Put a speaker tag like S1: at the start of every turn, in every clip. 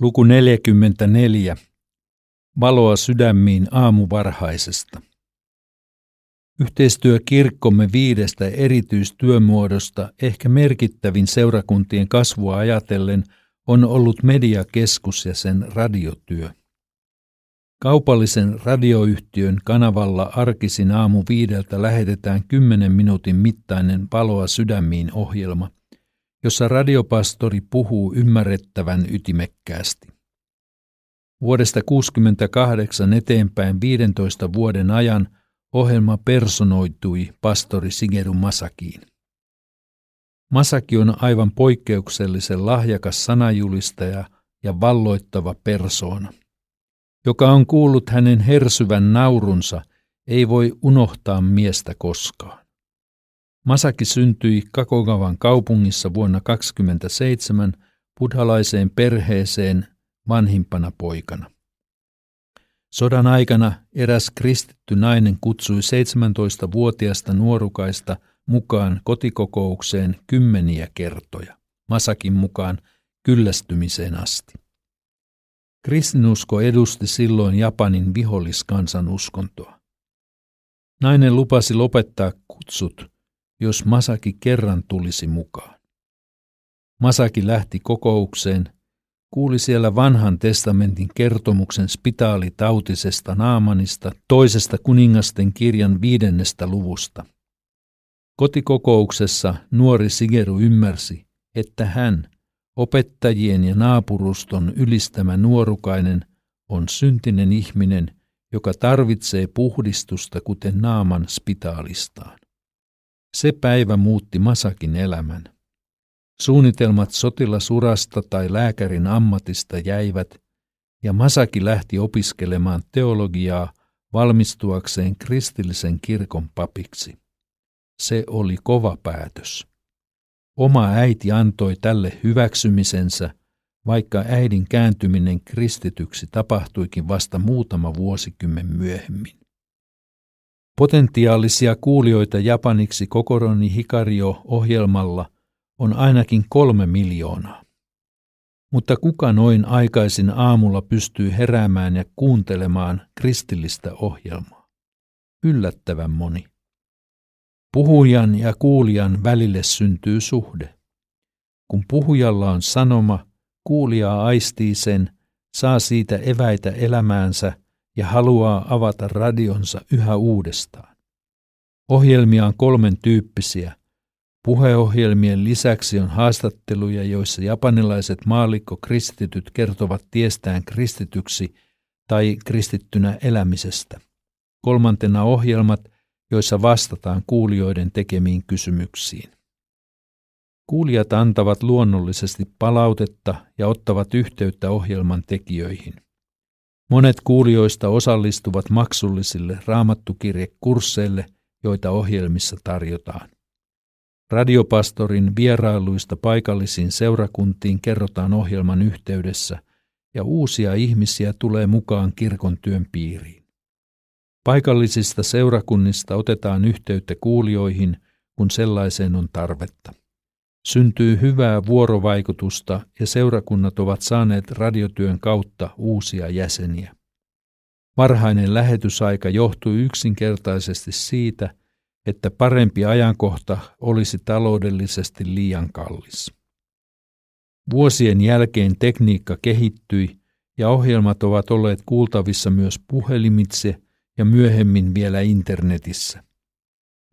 S1: Luku 44. Valoa sydämiin aamuvarhaisesta. Yhteistyö kirkkomme viidestä erityistyömuodosta, ehkä merkittävin seurakuntien kasvua ajatellen, on ollut mediakeskus ja sen radiotyö. Kaupallisen radioyhtiön kanavalla arkisin aamu viideltä lähetetään 10 minuutin mittainen Valoa sydämiin ohjelma – jossa radiopastori puhuu ymmärrettävän ytimekkäästi. Vuodesta 68 eteenpäin 15 vuoden ajan ohjelma personoitui pastori Sigeru Masakiin. Masaki on aivan poikkeuksellisen lahjakas sanajulistaja ja valloittava persoona. Joka on kuullut hänen hersyvän naurunsa, ei voi unohtaa miestä koskaan. Masaki syntyi Kakogavan kaupungissa vuonna 1927 buddhalaiseen perheeseen vanhimpana poikana. Sodan aikana eräs kristitty nainen kutsui 17-vuotiasta nuorukaista mukaan kotikokoukseen kymmeniä kertoja, Masakin mukaan kyllästymiseen asti. Kristinusko edusti silloin Japanin viholliskansan uskontoa. Nainen lupasi lopettaa kutsut jos Masaki kerran tulisi mukaan. Masaki lähti kokoukseen, kuuli siellä vanhan testamentin kertomuksen spitaalitautisesta Naamanista toisesta kuningasten kirjan viidennestä luvusta. Kotikokouksessa nuori Sigeru ymmärsi, että hän, opettajien ja naapuruston ylistämä nuorukainen, on syntinen ihminen, joka tarvitsee puhdistusta kuten Naaman spitaalistaan. Se päivä muutti Masakin elämän. Suunnitelmat sotilasurasta tai lääkärin ammatista jäivät, ja Masaki lähti opiskelemaan teologiaa valmistuakseen kristillisen kirkon papiksi. Se oli kova päätös. Oma äiti antoi tälle hyväksymisensä, vaikka äidin kääntyminen kristityksi tapahtuikin vasta muutama vuosikymmen myöhemmin. Potentiaalisia kuulijoita japaniksi Kokoroni Hikario-ohjelmalla on ainakin kolme miljoonaa. Mutta kuka noin aikaisin aamulla pystyy heräämään ja kuuntelemaan kristillistä ohjelmaa? Yllättävän moni. Puhujan ja kuulijan välille syntyy suhde. Kun puhujalla on sanoma, kuulija aistii sen, saa siitä eväitä elämäänsä ja haluaa avata radionsa yhä uudestaan. Ohjelmia on kolmen tyyppisiä. Puheohjelmien lisäksi on haastatteluja, joissa japanilaiset maallikko-kristityt kertovat tiestään kristityksi tai kristittynä elämisestä. Kolmantena ohjelmat, joissa vastataan kuulijoiden tekemiin kysymyksiin. Kuulijat antavat luonnollisesti palautetta ja ottavat yhteyttä ohjelman tekijöihin. Monet kuulijoista osallistuvat maksullisille raamattukirjekursseille, joita ohjelmissa tarjotaan. Radiopastorin vierailuista paikallisiin seurakuntiin kerrotaan ohjelman yhteydessä ja uusia ihmisiä tulee mukaan kirkon työn piiriin. Paikallisista seurakunnista otetaan yhteyttä kuulijoihin, kun sellaiseen on tarvetta. Syntyy hyvää vuorovaikutusta ja seurakunnat ovat saaneet radiotyön kautta uusia jäseniä. Varhainen lähetysaika johtui yksinkertaisesti siitä, että parempi ajankohta olisi taloudellisesti liian kallis. Vuosien jälkeen tekniikka kehittyi ja ohjelmat ovat olleet kuultavissa myös puhelimitse ja myöhemmin vielä internetissä.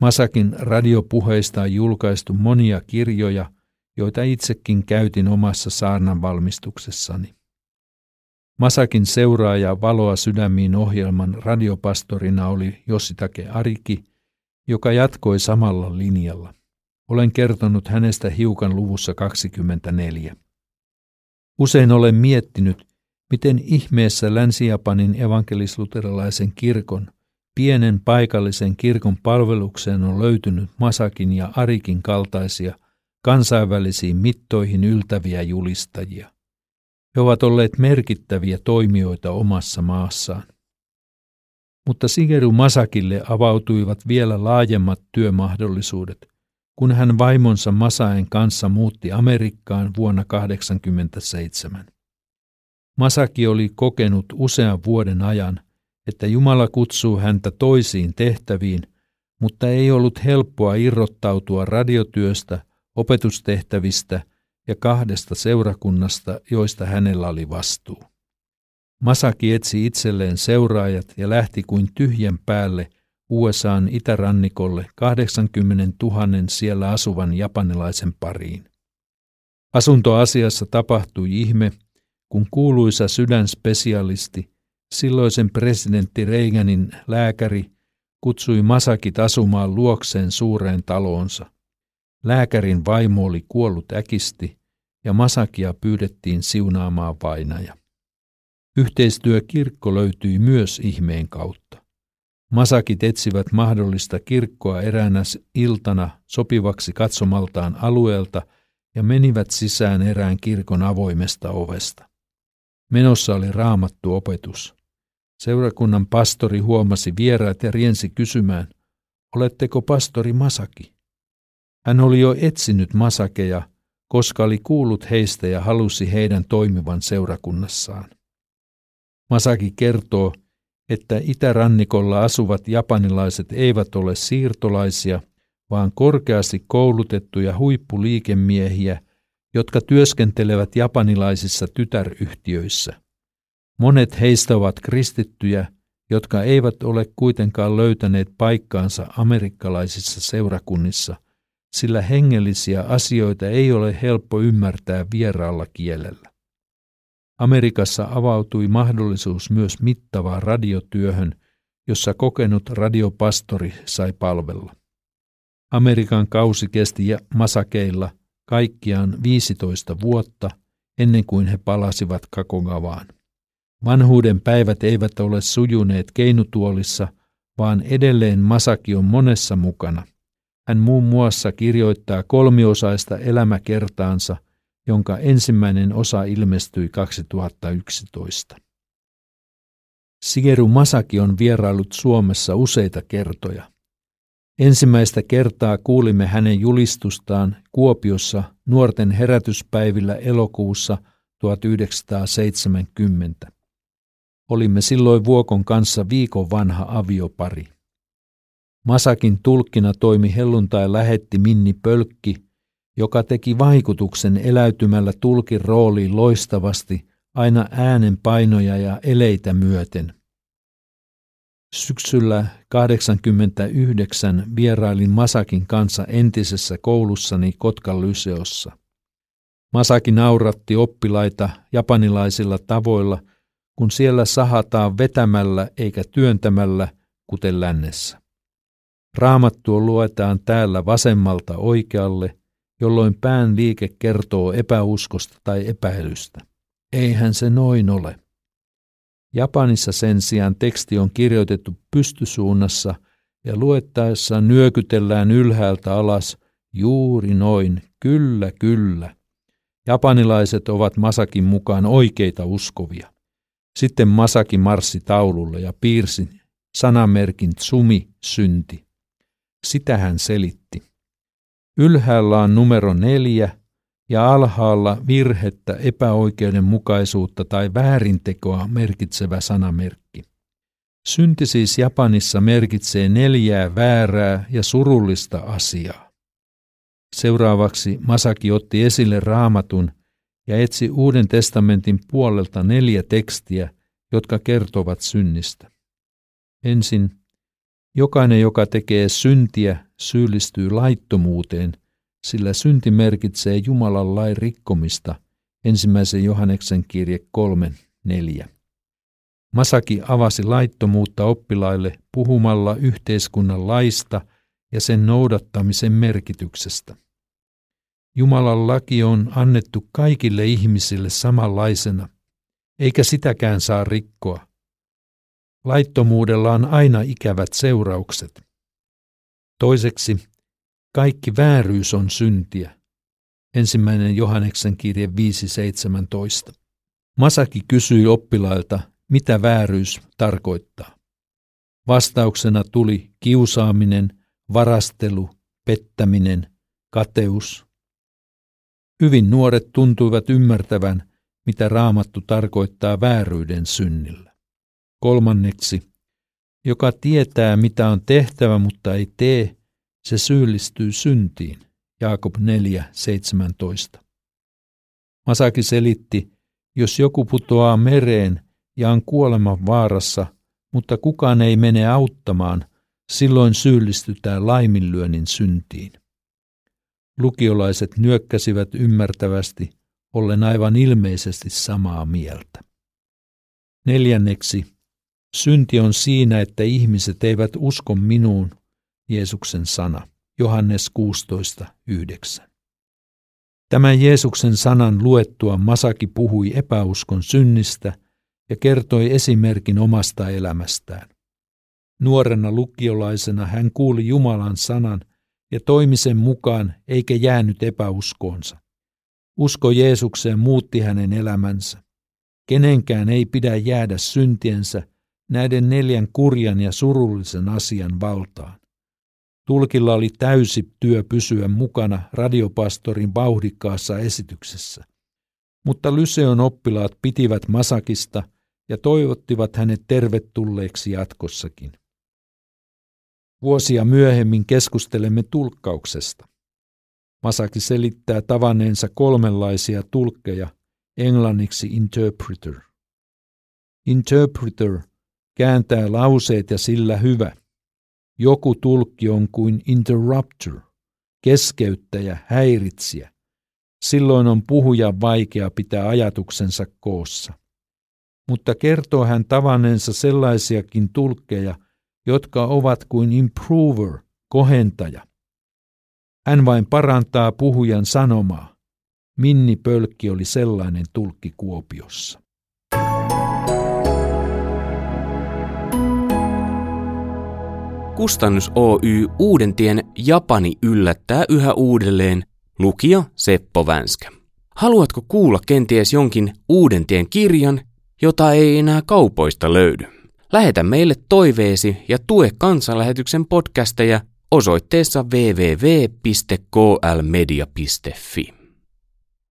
S1: Masakin radiopuheista on julkaistu monia kirjoja, joita itsekin käytin omassa saarnan valmistuksessani. Masakin seuraaja Valoa sydämiin ohjelman radiopastorina oli Jossitake Ariki, joka jatkoi samalla linjalla. Olen kertonut hänestä hiukan luvussa 24. Usein olen miettinyt, miten ihmeessä Länsi-Japanin evankelisluterilaisen kirkon Pienen paikallisen kirkon palvelukseen on löytynyt Masakin ja Arikin kaltaisia kansainvälisiin mittoihin yltäviä julistajia. He ovat olleet merkittäviä toimijoita omassa maassaan. Mutta Sigeru Masakille avautuivat vielä laajemmat työmahdollisuudet, kun hän vaimonsa Masaen kanssa muutti Amerikkaan vuonna 1987. Masaki oli kokenut usean vuoden ajan, että Jumala kutsuu häntä toisiin tehtäviin, mutta ei ollut helppoa irrottautua radiotyöstä, opetustehtävistä ja kahdesta seurakunnasta, joista hänellä oli vastuu. Masaki etsi itselleen seuraajat ja lähti kuin tyhjän päälle USAn itärannikolle 80 000 siellä asuvan japanilaisen pariin. Asuntoasiassa tapahtui ihme, kun kuuluisa sydänspesialisti, silloisen presidentti Reaganin lääkäri, kutsui Masakit asumaan luokseen suureen taloonsa. Lääkärin vaimo oli kuollut äkisti ja Masakia pyydettiin siunaamaan vainaja. Yhteistyökirkko löytyi myös ihmeen kautta. Masakit etsivät mahdollista kirkkoa eräänä iltana sopivaksi katsomaltaan alueelta ja menivät sisään erään kirkon avoimesta ovesta. Menossa oli raamattu opetus. Seurakunnan pastori huomasi vieraat ja riensi kysymään, oletteko pastori Masaki? Hän oli jo etsinyt masakeja, koska oli kuullut heistä ja halusi heidän toimivan seurakunnassaan. Masaki kertoo, että itärannikolla asuvat japanilaiset eivät ole siirtolaisia, vaan korkeasti koulutettuja huippuliikemiehiä, jotka työskentelevät japanilaisissa tytäryhtiöissä. Monet heistä ovat kristittyjä, jotka eivät ole kuitenkaan löytäneet paikkaansa amerikkalaisissa seurakunnissa, sillä hengellisiä asioita ei ole helppo ymmärtää vieraalla kielellä. Amerikassa avautui mahdollisuus myös mittavaan radiotyöhön, jossa kokenut radiopastori sai palvella. Amerikan kausi kesti masakeilla kaikkiaan 15 vuotta ennen kuin he palasivat Kakogavaan. Vanhuuden päivät eivät ole sujuneet keinutuolissa, vaan edelleen Masaki on monessa mukana. Hän muun muassa kirjoittaa kolmiosaista elämäkertaansa, jonka ensimmäinen osa ilmestyi 2011. Sigeru Masaki on vierailut Suomessa useita kertoja. Ensimmäistä kertaa kuulimme hänen julistustaan Kuopiossa nuorten herätyspäivillä elokuussa 1970. Olimme silloin Vuokon kanssa viikon vanha aviopari. Masakin tulkkina toimi helluntai lähetti Minni Pölkki, joka teki vaikutuksen eläytymällä tulkin rooliin loistavasti aina äänen painoja ja eleitä myöten. Syksyllä 89 vierailin Masakin kanssa entisessä koulussani Kotkan lyseossa. Masaki nauratti oppilaita japanilaisilla tavoilla, kun siellä sahataan vetämällä eikä työntämällä, kuten lännessä. Raamattua luetaan täällä vasemmalta oikealle, jolloin pään liike kertoo epäuskosta tai epäilystä. Eihän se noin ole. Japanissa sen sijaan teksti on kirjoitettu pystysuunnassa ja luettaessa nyökytellään ylhäältä alas juuri noin, kyllä, kyllä. Japanilaiset ovat Masakin mukaan oikeita uskovia. Sitten Masaki marssi taululle ja piirsi sanamerkin tsumi synti. Sitä hän selitti. Ylhäällä on numero neljä ja alhaalla virhettä, epäoikeudenmukaisuutta tai väärintekoa merkitsevä sanamerkki. Synti siis Japanissa merkitsee neljää väärää ja surullista asiaa. Seuraavaksi Masaki otti esille raamatun ja etsi Uuden testamentin puolelta neljä tekstiä, jotka kertovat synnistä. Ensin, jokainen, joka tekee syntiä, syyllistyy laittomuuteen – sillä synti merkitsee Jumalan lain rikkomista, ensimmäisen Johanneksen kirje 3.4. Masaki avasi laittomuutta oppilaille puhumalla yhteiskunnan laista ja sen noudattamisen merkityksestä. Jumalan laki on annettu kaikille ihmisille samanlaisena, eikä sitäkään saa rikkoa. Laittomuudella on aina ikävät seuraukset. Toiseksi kaikki vääryys on syntiä. Ensimmäinen Johanneksen kirje 5.17. Masaki kysyi oppilailta, mitä vääryys tarkoittaa. Vastauksena tuli kiusaaminen, varastelu, pettäminen, kateus. Hyvin nuoret tuntuivat ymmärtävän, mitä raamattu tarkoittaa vääryyden synnillä. Kolmanneksi, joka tietää, mitä on tehtävä, mutta ei tee, se syyllistyy syntiin. Jaakob 4.17. Masaki selitti, jos joku putoaa mereen ja on kuoleman vaarassa, mutta kukaan ei mene auttamaan, silloin syyllistytään laiminlyönnin syntiin. Lukiolaiset nyökkäsivät ymmärtävästi, ollen aivan ilmeisesti samaa mieltä. Neljänneksi, synti on siinä, että ihmiset eivät usko minuun, Jeesuksen sana. Johannes 16.9. Tämän Jeesuksen sanan luettua Masaki puhui epäuskon synnistä ja kertoi esimerkin omasta elämästään. Nuorena lukiolaisena hän kuuli Jumalan sanan ja toimi sen mukaan eikä jäänyt epäuskoonsa. Usko Jeesukseen muutti hänen elämänsä. Kenenkään ei pidä jäädä syntiensä näiden neljän kurjan ja surullisen asian valtaan. Tulkilla oli täysi työ pysyä mukana radiopastorin vauhdikkaassa esityksessä. Mutta Lyseon oppilaat pitivät Masakista ja toivottivat hänet tervetulleeksi jatkossakin. Vuosia myöhemmin keskustelemme tulkkauksesta. Masaki selittää tavanneensa kolmenlaisia tulkkeja, englanniksi interpreter. Interpreter kääntää lauseet ja sillä hyvä – joku tulkki on kuin interrupter, keskeyttäjä, häiritsijä. Silloin on puhuja vaikea pitää ajatuksensa koossa. Mutta kertoo hän tavanneensa sellaisiakin tulkkeja, jotka ovat kuin improver, kohentaja. Hän vain parantaa puhujan sanomaa. Minni Pölkki oli sellainen tulkki Kuopiossa.
S2: Kustannus Oy Uudentien Japani yllättää yhä uudelleen lukija Seppo Vänskä. Haluatko kuulla kenties jonkin Uudentien kirjan, jota ei enää kaupoista löydy? Lähetä meille toiveesi ja tue kansanlähetyksen podcasteja osoitteessa www.klmedia.fi.